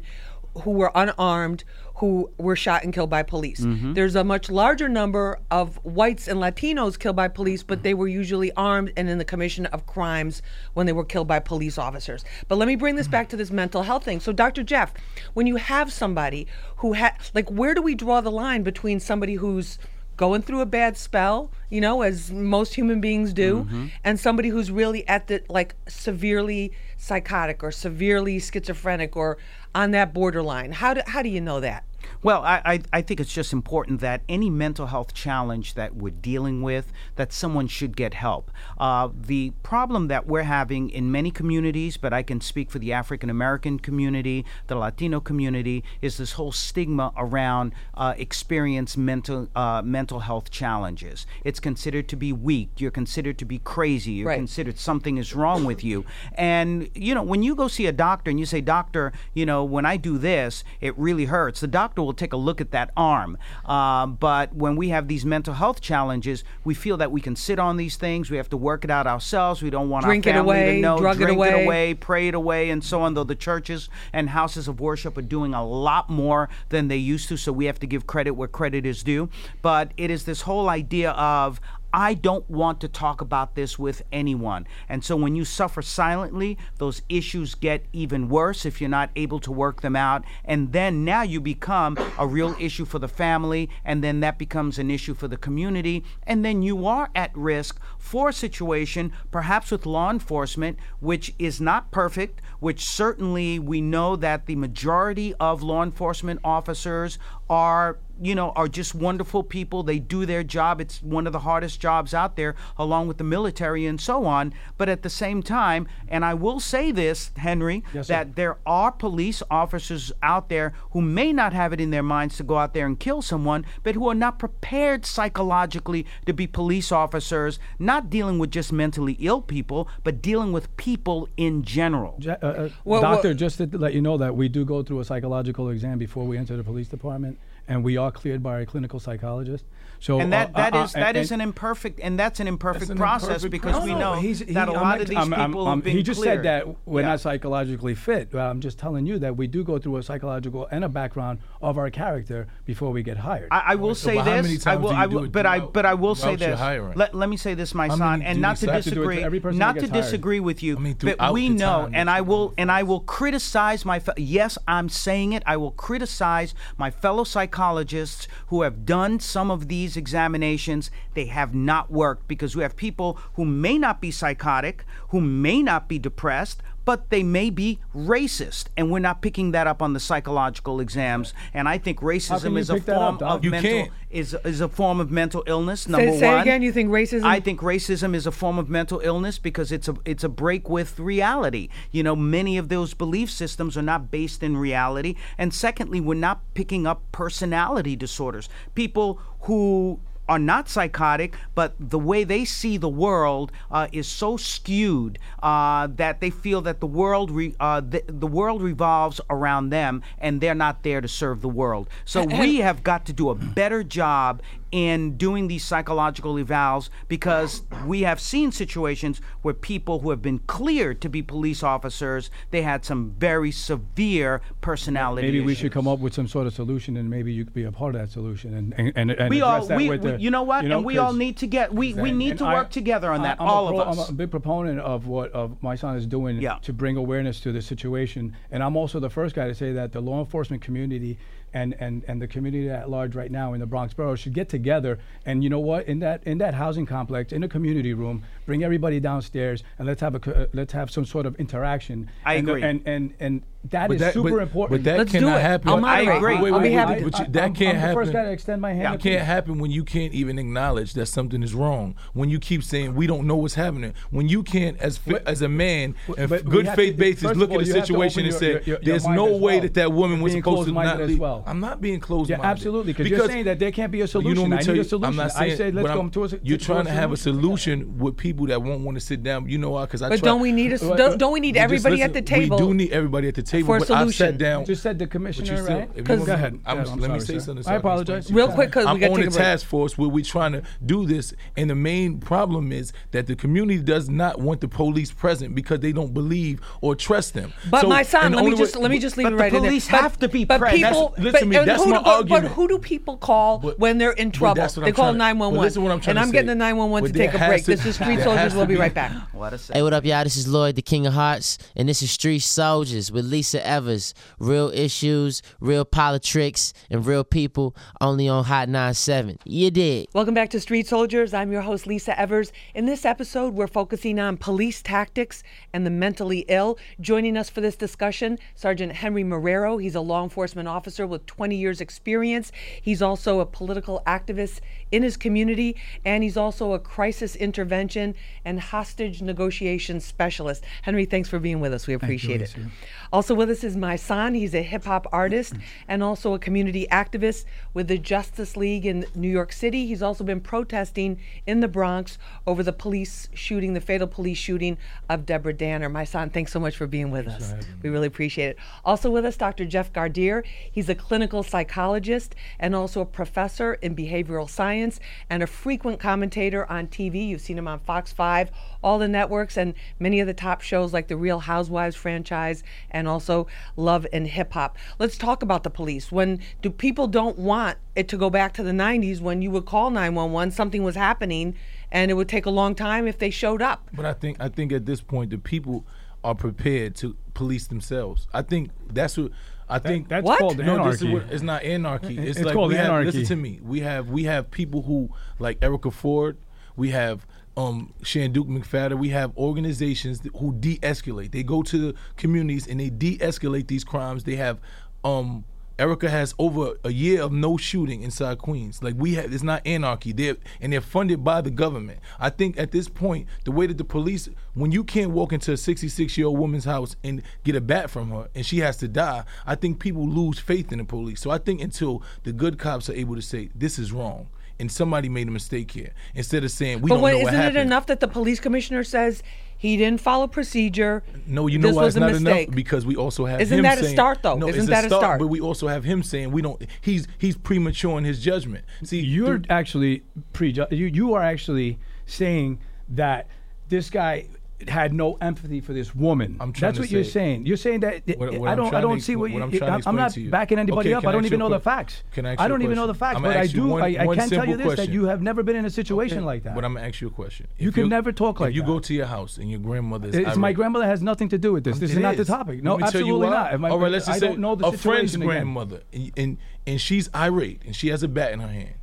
right. who were unarmed who were shot and killed by police. Mm-hmm. There's a much larger number of whites and Latinos killed by police, but they were usually armed and in the commission of crimes when they were killed by police officers. But let me bring this back to this mental health thing. So, Dr. Jeff, when you have somebody who had, like, where do we draw the line between somebody who's going through a bad spell, you know, as most human beings do, Mm-hmm. and somebody who's really at the like severely psychotic or severely schizophrenic or on that borderline. How do how do you know that? Well, I, I, I think it's just important that any mental health challenge that we're dealing with, that someone should get help. Uh, the problem that we're having in many communities, but I can speak for the African American community, the Latino community, is this whole stigma around uh, experience mental uh, mental health challenges. It's considered to be weak. You're considered to be crazy. You're Right. considered something is wrong with you. And you know, when you go see a doctor and you say, "Doctor, you know, when I do this, it really hurts," the doctor will take a look at that arm. Um, but when we have these mental health challenges, we feel that we can sit on these things. We have to work it out ourselves. We don't want Drink our it family away, to know. drug it drink away. away, pray it away, and so on. Though the churches and houses of worship are doing a lot more than they used to, so we have to give credit where credit is due. But it is this whole idea of I don't want to talk about this with anyone. And so when you suffer silently, those issues get even worse if you're not able to work them out. And then now you become a real issue for the family, and then that becomes an issue for the community. And then you are at risk for a situation, perhaps with law enforcement, which is not perfect, which certainly we know that the majority of law enforcement officers are you know, are just wonderful people. They do their job. It's one of the hardest jobs out there, along with the military and so on. But at the same time, and I will say this, Henry, Yes, sir. that there are police officers out there who may not have it in their minds to go out there and kill someone, but who are not prepared psychologically to be police officers, not dealing with just mentally ill people, but dealing with people in general. Ja- uh, uh, Well, doctor, well- just to let you know that we do go through a psychological exam before we enter the police department, and we are cleared by a clinical psychologist. So And that uh, that uh, is uh, that and- is an imperfect and that's an imperfect an process imperfect because we know he's- he- that a I'm lot not- of these I'm- I'm- people I'm- have been He just cleared. said that we're Yeah. not psychologically fit. I'm just telling you that we do go through a psychological and a background of our character before we get hired. I, I will So, say but this. I will. I will. But I. But I will say this. Let, let me say this, my How son, and not to have to do to disagree. not to hired? disagree with you. I mean, but we know, and I will, and I will criticize my. Yes, I'm saying it. I will criticize my fellow psychologists who have done some of these examinations. They have not worked because we have people who may not be psychotic, who may not be depressed, but they may be racist, and we're not picking that up on the psychological exams. And I think racism is a form up, of You mental can't. is is a form of mental illness. Say, Number say one. again. You think racism? I think racism is a form of mental illness because it's a it's a break with reality. You know, many of those belief systems are not based in reality. And secondly, we're not picking up personality disorders. People who are not psychotic, but the way they see the world uh, is so skewed uh, that they feel that the world re- uh, the, the world revolves around them, and they're not there to serve the world. So we have got to do a better job in doing these psychological evals because we have seen situations where people who have been cleared to be police officers they had some very severe personality maybe we should come up with some sort of solution, and maybe you could be a part of that solution, and and, and, and we address all that we, with we- the, you know what? and we all need to get we, we need and to I- work together on I- that I'm a all pro- of us. I'm a big proponent of what of Mysonne is doing Yeah. to bring awareness to the situation, and I'm also the first guy to say that the law enforcement community and, and, and the community at large right now in the Bronx borough should get together and you know what in that in that housing complex in the community room bring everybody downstairs and let's have a uh, let's have some sort of interaction. I and the- agree. and and and that But is that- super but- important. But that Let's do cannot it. happen. I'll moderate. I agree. Wait, I'll wait, be wait, happy wait, to. but you- I- that I'm- can't I'm happen. the first guy to extend my hand. It can't here. happen when you can't even acknowledge that something is wrong. When you keep saying we don't know what's happening. When you can't, as fi- But- as a man, and but good faith to- basis, look all, at the you have to situation and your- say, your- your- your "There's no way well. that that woman was being supposed to not as leave." well. I'm not being closed Yeah, minded. absolutely. Because you're saying that there can't be a solution. You know me I tell need you, a solution. I'm not saying, I saying said, let's but I'm- go to You're to trying to have a solution. solution with people that won't want to sit down. You know why? Because I. But try, don't we need a s- Well, don't- don't we need just everybody at the table We do need everybody at the table. for a but I've sat down. You just said the But you commissioner, still, right? if you Because- Go ahead. I'm, Yeah, I'm let me say sir. something. I so can apologize. explain. Real quick, 'cause we I'm gotta on take a a task force where we're trying to do this, and the main problem is that the community does not want the police present because they don't believe or trust them. But Mysonne, let me just let me just leave it the right in there. police have to be but present. people, That's- listen but, to me, that's who my do, but- But who do people call But- when they're in trouble? They call trying to- nine one but one. listen what I'm trying And to I'm say. getting the nine one one to take a break. to- This is Street Soldiers. has We'll be be- right back. What a. Hey, what up, y'all? This is Lloyd, the King of Hearts, and this is Street Soldiers with Lisa Evers. Real issues, real politics, and real people only on Hot 97. You did. Welcome back to Street Soldiers. I'm your host, Lisa Evers. In this episode, we're focusing on police tactics and the mentally ill. Joining us for this discussion, Sergeant Henry Marrero. He's a law enforcement officer with 20 years' experience. He's also a political activist in his community, and he's also a crisis intervention and hostage negotiation specialist. Henry, thanks for being with us. We appreciate it. Lisa. Also with us is Mysonne. He's a hip hop artist and also a community activist with the Justice League in New York City. He's also been protesting in the Bronx over the police shooting, the fatal police shooting of Deborah Danner. Mysonne, thanks so much for being with us. We really appreciate it. Also with us, Dr. Jeff Gardere. He's a clinical psychologist and also a professor in behavioral science and a frequent commentator on TV. You've seen him on Fox 5, all the networks, and many of the top shows like the Real Housewives franchise and also Love and Hip Hop. Let's talk about the police. When do people don't want it to go back to the 90s when you would call 911, something was happening, and it would take a long time if they showed up. But I think I think at this point the people are prepared to police themselves. I think that's what I think. that's What? called no, this is anarchy. what, it's not anarchy. It's, It's like called we have, anarchy. Listen to me. We have we have people who like Erica Ford. We have um Shanduke McPhatter. We have organizations who de-escalate. They go to the communities and they de-escalate these crimes. They have um Erica has over a year of no shooting inside Queens. Like we have, it's not anarchy. They're and they're funded by the government. I think at this point, the way that the police, when you can't walk into a 66 year old woman's house and get a bat from her and she has to die, I think people lose faith in the police. So I think until the good cops are able to say this is wrong and somebody made a mistake here, instead of saying we but don't what, know what isn't happened. it enough that the police commissioner says he didn't follow procedure? No, you know this why was it's a not mistake. enough because we also have Isn't him that a start, though? No, Isn't that a start? But we also have him saying we don't. He's he's premature in his judgment. See, You're the- actually prejudged. You you are actually saying that this guy had no empathy for this woman. I'm trying That's what you're saying. You're saying that What- what I don't I don't see what, what you, I'm I'm not you. backing anybody Okay, up. I don't even know the facts. can I I don't even know the facts, but I do. one- I, I can tell you this that you have never been in a situation like that. But I'm gonna ask you a question. You If can you're- never talk like if you that. go to your house and your grandmother is It's, my grandmother has nothing to do with this. This is not the topic. No, Let me tell you absolutely not. All right, let's just say don't know the a friend's grandmother, and, and and she's irate, and she has a bat in her hand,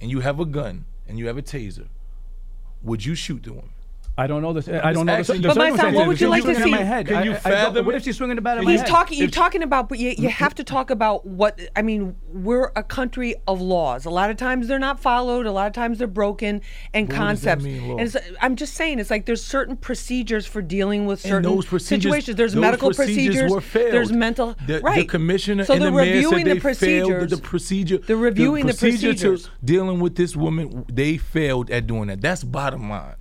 and you have a gun, and you have a taser. Would you shoot the woman? I don't know the. I don't know the, asking. But Mysonne, what would you like to see? In my head. Can I- you I- I don't- fathom What if she's swinging the bat in my He's head? talking. You're If- talking about, but you, you have to talk about what I mean. We're a country of laws. A lot of times they're not followed. A lot of times they're broken and But what does that concepts. mean, and it's, I'm just saying, it's like there's certain procedures for dealing with certain those situations. There's those medical procedures. procedures. Were failed. There's mental. The, right. the commissioner so and they're the mayor reviewing said the they procedures. failed the procedure. They're reviewing the procedure procedures. to dealing with this woman. They failed at doing that. That's bottom line.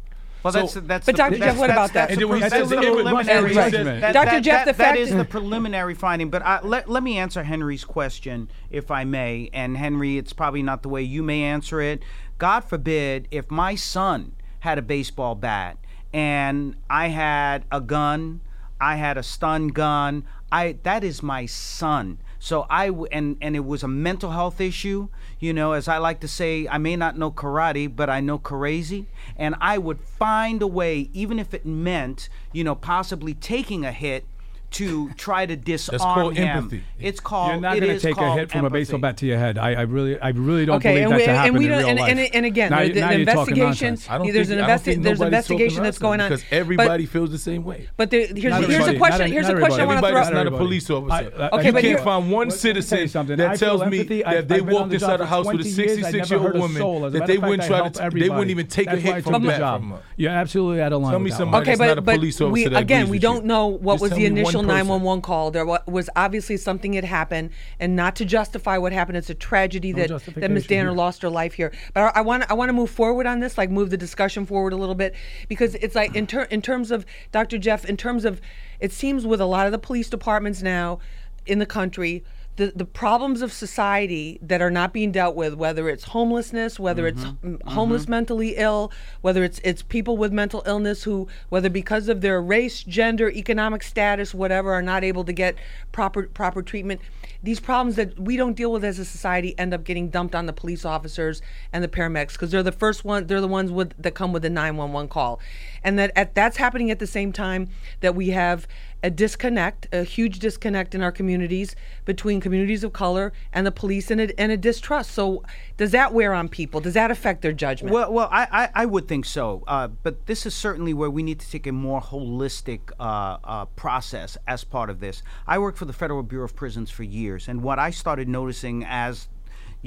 Well, So- that's that's. But the- Dr. Jeff, what about that? that's And the then when he pre- says that's the it, it- preliminary. Right. says- That- Dr. Jeff, the that- that fact- is the preliminary finding. But I, let let me answer Henry's question, if I may. And Henry, it's probably not the way you may answer it. God forbid if my son had a baseball bat and I had a gun, I had a stun gun. I that is my son. So I w- and and it was a mental health issue. You know, as I like to say, I may not know karate, but I know crazy, and I would find a way, even if it meant, you know, possibly taking a hit to try to disarm called him. empathy. It's called. You're not going to take a hit from a baseball bat to your head. I, I really, I really don't Okay, believe and that we, to happen and we in don't, real and, life. and, and again, Now the now you're investigation. I don't there's an I investi- there's nobody's investigation that's going on because but- everybody feels the same way. But there, here's, Not here's a question. Not- here's not a question I want to Everybody's throw. not a police officer. I- I- Okay, you but can't find one Let me citizen something. that tells me that they I've been on walked the inside job a house with a 20 years, I 66 never year old woman, soul. As a that they wouldn't try to, they wouldn't even take a That's why hit from the that job. from. You're absolutely out of line. Tell me somebody that's not a but police we officer that again we don't know what was the initial initial 911 call. There was obviously something had happened, and not to justify what happened. It's a tragedy that that Miss Danner here. lost her life here. But I want I want to move forward on this, like move the discussion forward a little bit, because it's like in ter- in terms of Dr. Jeff, in terms of it seems with a lot of the police departments now in the country. The, the problems of society that are not being dealt with, whether it's homelessness, whether it's mm, homeless mentally ill, whether it's it's people with mental illness who, whether because of their race, gender, economic status, whatever, are not able to get proper proper treatment. These problems that we don't deal with as a society end up getting dumped on the police officers and the paramedics because they're the first one. They're the ones with that come with the 911 call, and that at, that's happening at the same time that we have a disconnect, a huge disconnect in our communities between communities of color and the police, and a, and a distrust. So, does that wear on people? Does that affect their judgment? Well, well, I, I, I would think so. Uh, but this is certainly where we need to take a more holistic uh, uh, process as part of this. I worked for the Federal Bureau of Prisons for years, and what I started noticing as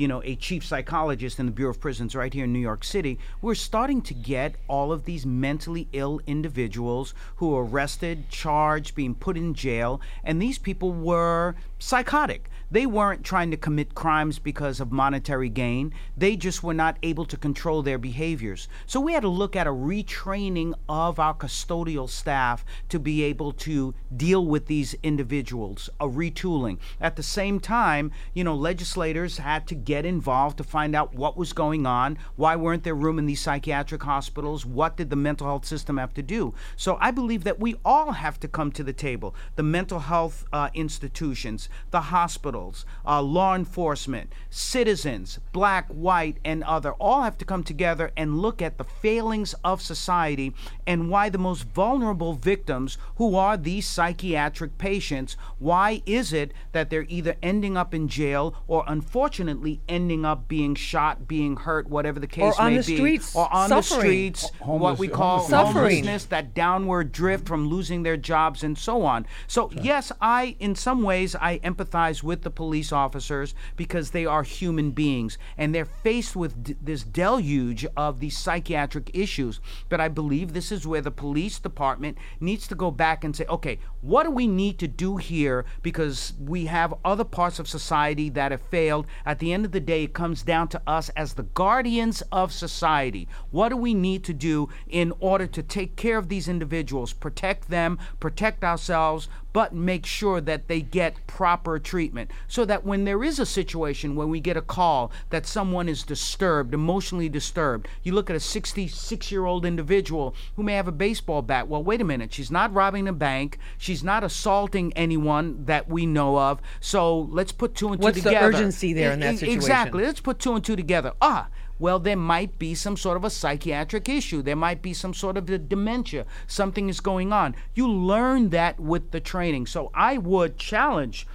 you know, a chief psychologist in the Bureau of Prisons right here in New York City, we're starting to get all of these mentally ill individuals who are arrested, charged, being put in jail, and these people were psychotic. They weren't trying to commit crimes because of monetary gain. They just were not able to control their behaviors. So we had to look at a retraining of our custodial staff to be able to deal with these individuals, a retooling. At the same time, you know, legislators had to get involved to find out what was going on, why weren't there room in these psychiatric hospitals, what did the mental health system have to do. So I believe that we all have to come to the table. The mental health uh, institutions, the hospitals, uh, law enforcement, citizens, black, white, and other, all have to come together and look at the failings of society and why the most vulnerable victims, who are these psychiatric patients, why is it that they're either ending up in jail or unfortunately ending up being shot, being hurt, whatever the case may the be, streets, or on the suffering. streets, what we call homeless- Suffering. homelessness, that downward drift from losing their jobs and so on. So yes, I in some ways I empathize with the police officers because they are human beings and they're faced with d- this deluge of these psychiatric issues. But I believe this is where the police department needs to go back and say, okay, what do we need to do here because we have other parts of society that have failed. At the end of the day, it comes down to us as the guardians of society. What do we need to do in order to take care of these individuals, protect them, protect ourselves, but make sure that they get proper treatment so that when there is a situation when we get a call that someone is disturbed, emotionally disturbed, you look at a 66 year old individual who may have a baseball bat. Well, wait a minute, she's not robbing a bank, she's not assaulting anyone that we know of. So let's put two and two What's the together. urgency there in that situation? Exactly. Let's put two and two together. Ah, well, there might be some sort of a psychiatric issue. There might be some sort of a dementia. Something is going on. You learn that with the training. So I would challenge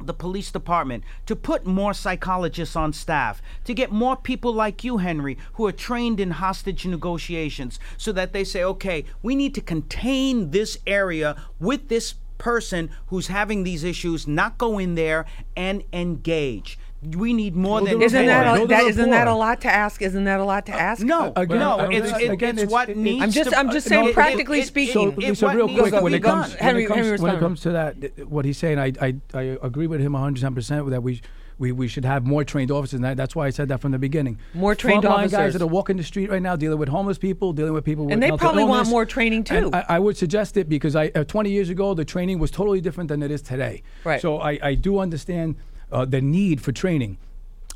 the police department to put more psychologists on staff, to get more people like you, Henry, who are trained in hostage negotiations, so that they say, okay, we need to contain this area with this person who's having these issues, not go in there and engage. We need more than Isn't that, Build a, a that isn't that a rapport. lot to ask? Isn't that a lot to ask? no, Again, no, don't it's, think- it- again, it's it's- what it- needs. I'm just- to- I'm just saying it- practically it- it- speaking. So, it- Lisa, what real needs quick, to when be it comes, done. when Henry- it comes, Henry, when it respond. comes to that, th- what he's saying, I, I, I agree with him 110 percent that we. We, we should have more trained officers, and that, that's why I said that from the beginning. More trained Frontline officers. guys that are walking the street right now, dealing with homeless people, dealing with people with And they mental probably want illness. more training, too. I, I would suggest it because I uh, 20 years ago the training was totally different than it is today. Right. So I, I do understand uh, the need for training.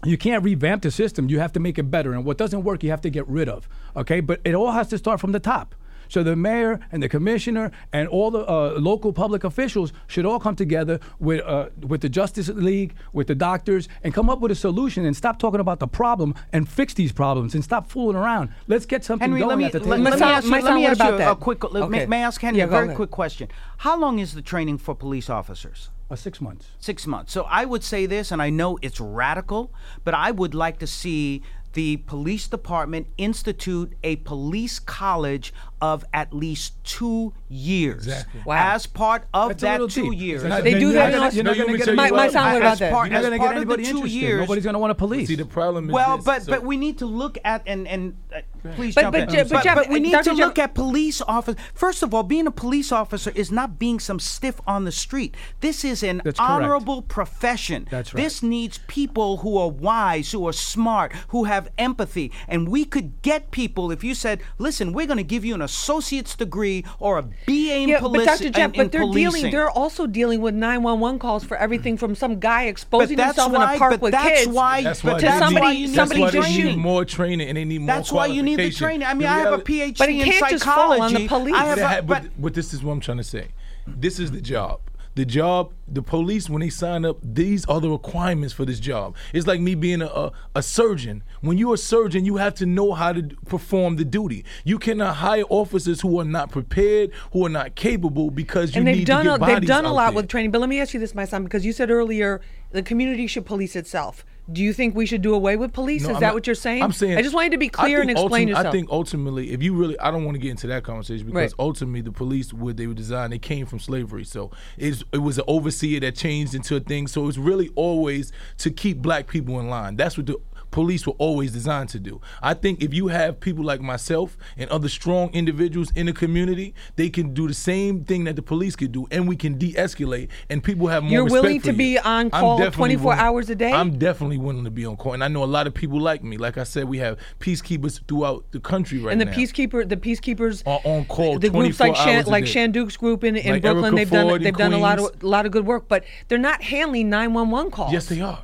You can't revamp the system. You have to make it better. And what doesn't work, you have to get rid of. Okay? But it all has to start from the top. So the mayor and the commissioner and all the uh, local public officials should all come together with uh, with the Justice League, with the doctors, and come up with a solution and stop talking about the problem and fix these problems and stop fooling around. Let's get something Henry, going let me, at the let, table. let me ask you, let me what ask you about a quick. Okay. May, may I ask Henry Yeah, a very ahead. quick question? How long is the training for police officers? Uh, six months. Six months. So I would say this, and I know it's radical, but I would like to see the police department institute a police college of at least two years Exactly. Wow. as part of That's that two deep. years. Not- They do that in gonna- you're not gonna would get My- my sound, As about that? part- You're not as going to part get of the anybody two interested. years- Nobody's going to want to police. See, the problem is Well, this, but so- but we need to look at and and uh, please But- jump but in. Je- but Jeff, we need Dr. to Jeff- look at police officers. First of all, being a police officer is not being some stiff on the street. This is an That's correct. honorable profession. That's right. This needs people who are wise, who are smart, who have empathy. And we could get people if you said, "Listen, we're going to give you an associate's degree or a BA in, Yeah, police, but Dr. Jeff, in, in but they're policing." dealing. They're also dealing with 911 calls for everything from some guy exposing himself why, in a park but with that's kids. why, That's but why to they that's somebody- why need, somebody that's why training. they need more training and they need more That's why you need the training. I mean, The I have a PhD But it in can't just fall on the psychology. police. I have a, ha- but, but, but this is what I'm trying to say. This is the job. The job, the police, when they sign up, these are the requirements for this job. It's like me being a, a, a surgeon. When you're a surgeon, you have to know how to perform the duty. You cannot hire officers who are not prepared, who are not capable, because you and they've need done to a, get they've done a lot there. with training. But let me ask you this, Mysonne, because you said earlier the community should police itself. Do you think we should do away with police? No, Is I'm that not- what you're saying? I'm saying. I just wanted to be clear and explain ultim- yourself. I think ultimately, if you really, I don't want to get into that conversation because Right. ultimately the police, what they were designed, they came from slavery. So it's, it was an overseer that changed into a thing. So it's really always to keep black people in line. That's what the police were always designed to do. I think if you have people like myself and other strong individuals in the community, they can do the same thing that the police could do, and we can de-escalate, and people have more You're willing to you. be on call 24 willing- hours a day? I'm definitely willing to be on call, and I know a lot of people like me. Like I said, we have peacekeepers throughout the country right now. and the now. peacekeeper, the peacekeepers Are on call The groups 24 like Shan, like. Shanduke's group in, in Like Brooklyn, Erica they've done Ford in they've done a lot of a lot of good work, but they're not handling 911 calls. Yes, they are.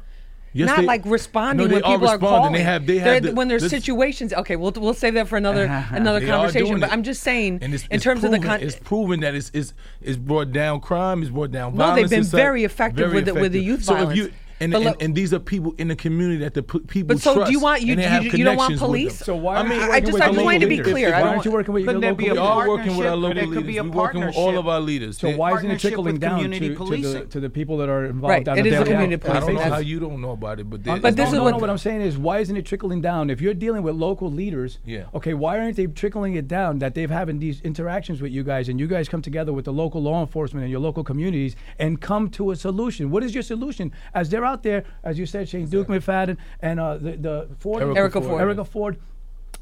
Yes, not they- like responding No, when people are, calling. They have. They have. the- when there's this- situations. Okay, we'll we'll save that for another another conversation. But. I'm just saying, it's, in it's terms proven, of the con- it's proven that it's, it's it's brought down crime, it's brought down violence. No, they've been very effective Very with the- with the youth so violence. If you, and, and, look- and these are people in the community that the p- people But so do trust. you want- you- and they you- you don't want connections with police? them. So why I mean, I working just- with I your just local to be leaders? clear. I Why don't aren't you want- working with your Couldn't there local be a we are working with our partnership? local could leaders. be a We're working with all of our leaders. So why isn't it trickling down to, the, to the people that are involved Right, on it a is a daily community basis? I don't know how you don't know about it, but But this is what- what I'm saying is, why isn't it trickling down? If you're dealing with local leaders, Yeah. okay, why aren't they trickling it down that they've having these interactions with you guys and you guys come together with the local law enforcement and your local communities and come to a solution? What is your solution? As they're out there, as you said, Shanduke McPhatter and uh, the, the Ford, Erica Erica Ford. Ford. Erica Ford.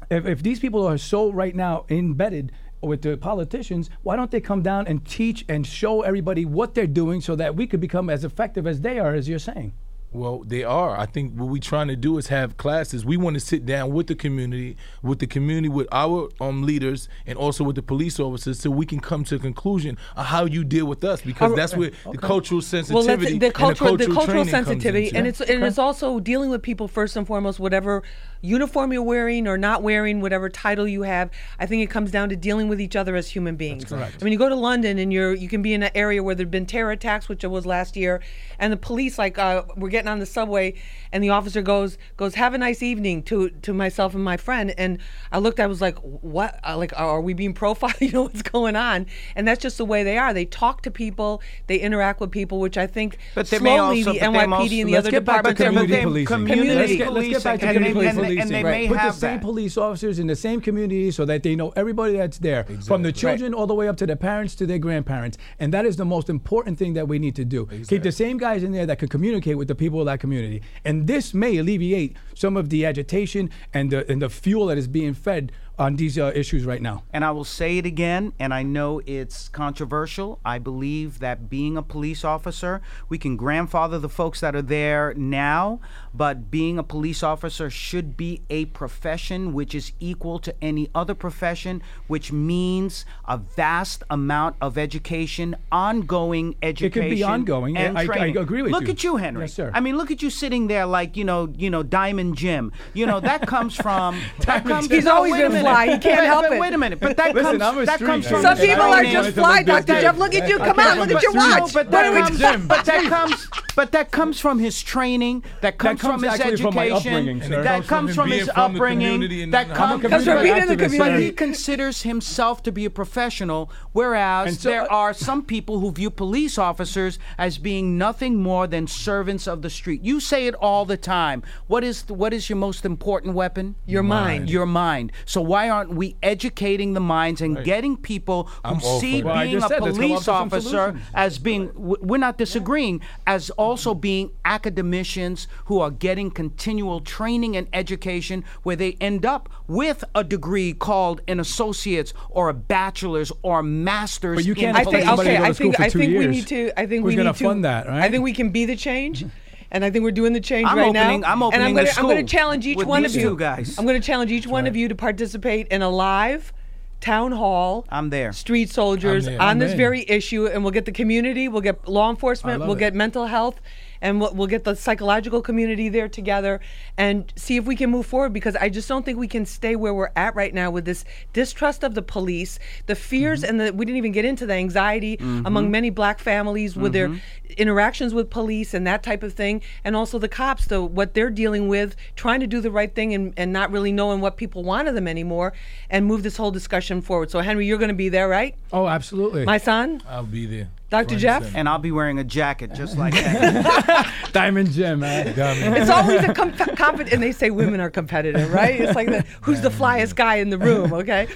If, if these people are so right now embedded with the politicians, why don't they come down and teach and show everybody what they're doing so that we could become as effective as they are, as you're saying? Well, they are. I think what we're trying to do is have classes. We want to sit down with the community, with the community, with our um, leaders, and also with the police officers, so we can come to a conclusion of how you deal with us, because that's where the cultural well, sensitivity, that's the cultural, the the cultural training comes sensitivity, and it's and it's also dealing with people first and foremost, whatever uniform you're wearing or not wearing, whatever title you have. I think it comes down to dealing with each other as human beings. Correct. I mean, you go to London and you're you can be in an area where there've been terror attacks, which it was last year, and the police like uh, we're getting on the subway, and the officer goes goes have a nice evening to to myself and my friend, and I looked, I was like, what? Uh, like, are we being profiled? you know what's going on? And that's just the way they are. They talk to people, they interact with people, which I think But they may slowly also- the NYPD also- and the let's other get back to departments are community moving. policing. Community let's get, let's policing, get back to and community they- and they- policing. and they may Put the same that. police officers in the same community so that they know everybody that's there, from the children all the way up to their parents to their grandparents. And that is the most important thing that we need to do. Keep the same guys in there that can communicate with the people of that community. And this may alleviate some of the agitation and the and the fuel that is being fed on these uh, issues right now. And I will say it again, and I know it's controversial. I believe that being a police officer, we can grandfather the folks that are there now, but being a police officer should be a profession which is equal to any other profession, which means a vast amount of education, ongoing education. It could be ongoing. And I- I training. agree with look you. Look at you, Henry. Yes, sir. I mean, look at you sitting there like you know, you know, Diamond Jim. You know that comes from. that comes, He's always wait a been minute. Fly. He can't Wait, help but it. Wait a minute, but that Listen, comes. I'm a that street comes from. Some people are just fly, Dr. Jeff. Look at you. Come on, look at your No, watch. but that comes, but that comes, but that comes from his training. That comes, comes from his actually from education. upbringing, that Comes from comes him from being his upbringing. That not- I'm a comes Comes from being in the community. but he considers himself to be a professional, whereas so- there are some people who view police officers as being nothing more than servants of the street. You say it all the time. What is the, what is your most important weapon? Your mind. Your mind. So why aren't we educating the minds and getting people who I'm see for. Well, being a said, police up with some officer as being? We're not disagreeing as also being academicians who are getting continual training and education where they end up with a degree called an associate's or a bachelor's or a master's But you can't I expect think okay. to go to I school think for I two think we years. need to. I think Who's we gonna need to fund that, right? I think we can be the change. And I think we're doing the change I'm right opening- now. I'm and I'm opening gonna, I'm going to challenge each one of you guys. I'm going to challenge each one of you to participate in a live town hall. I'm there. Street soldiers there. on I'm this in. very issue, and we'll get the community, we'll get law enforcement, we'll it. get mental health, and we'll, we'll get the psychological community there together and see if we can move forward. Because I just don't think we can stay where we're at right now with this distrust of the police, the fears, Mm-hmm. and the we didn't even get into the anxiety among many black families with their Mm-hmm. interactions with police and that type of thing, and also the cops, the what they're dealing with, trying to do the right thing and, and not really knowing what people want of them anymore, and move this whole discussion forward. So Henry, you're going to be there, right? Oh, absolutely. Mysonne, I'll be there. Dr. Jeff? And I'll be wearing a jacket just like that. Diamond Jim, man. Diamond. it's always a com- confident, and they say women are competitive, right? It's like the, who's the flyest guy in the room, okay?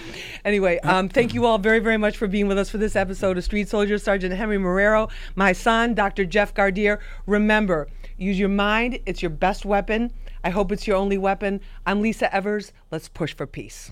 Anyway, um, thank you all very, very much for being with us for this episode of Street Soldier. Sergeant Henry Marrero, Mysonne, Dr. Jeff Gardere. Remember, use your mind, it's your best weapon. I hope it's your only weapon. I'm Lisa Evers. Let's push for peace.